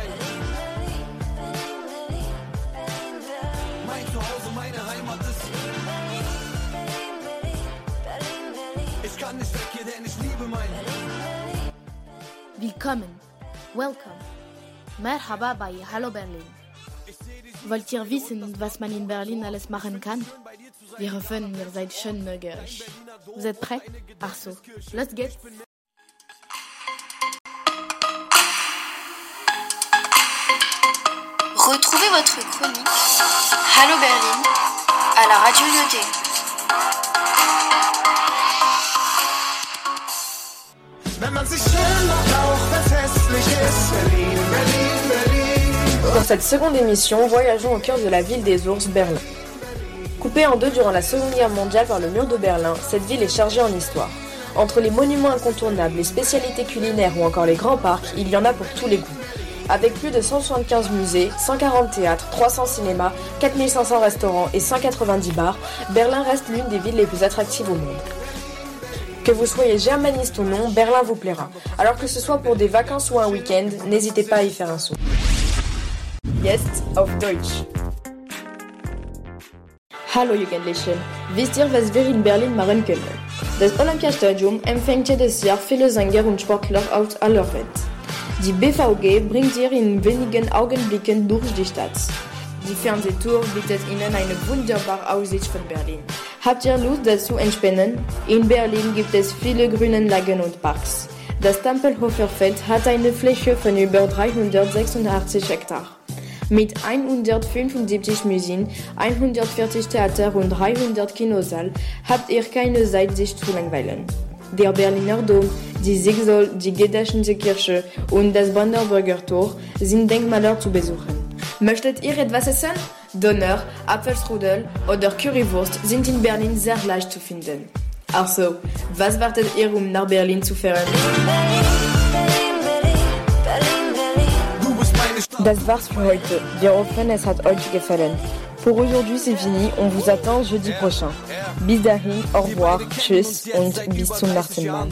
Freund. Mein Zuhause, meine Heimat ist. Ich kann nicht weg hier, denn ich liebe mein. Willkommen. Welcome. Merhaba bei Hallo Berlin. Wollt ihr wissen, was man in Berlin alles machen kann? Wir hoffen, ihr seid schon neugierig. Vous êtes prêts? Ach so, los geht's! Retrouvez votre chronique Hallo Berlin à la radio Lyoté. Dans cette seconde émission, voyageons au cœur de la ville des ours, Berlin. Coupée en deux durant la Seconde Guerre mondiale par le mur de Berlin, cette ville est chargée en histoire. Entre les monuments incontournables, les spécialités culinaires ou encore les grands parcs, il y en a pour tous les goûts. Avec plus de 175 musées, 140 théâtres, 300 cinémas, 4500 restaurants et 190 bars, Berlin reste l'une des villes les plus attractives au monde. Que vous soyez germaniste ou non, Berlin vous plaira. Alors que ce soit pour des vacances ou un week-end, n'hésitez pas à y faire un saut. Jetzt auf Deutsch. Hallo Jugendliche, wisst ihr, was wir in Berlin machen können? Das Olympiastadion empfängt jedes Jahr viele Sänger und Sportler aus aller Welt. Die BVG bringt ihr in wenigen Augenblicken durch die Stadt. Die Fernsehtour bietet Ihnen eine wunderbare Aussicht von Berlin. Habt ihr Lust dazu entspannen? In Berlin gibt es viele grüne Lagen und Parks. Das Tempelhofer Feld hat eine Fläche von über 386 Hektar. Mit 175 Museen, 140 Theater und 300 Kinosaal habt ihr keine Zeit, sich zu langweilen. Der Berliner Dom, die Siegsol, die Gedächtnisse Kirche und das Brandenburger Tor sind Denkmäler zu besuchen. Möchtet ihr etwas essen? Döner, Apfelstrudel oder Currywurst sind in Berlin sehr leicht zu finden. Also, was wartet ihr, um nach Berlin zu fahren? Das war's für heute. Wir hoffen, es hat euch gefallen. Pour aujourd'hui, c'est fini. On vous attend jeudi prochain. Bis dahin, au revoir, tschüss und bis zum nächsten Mal.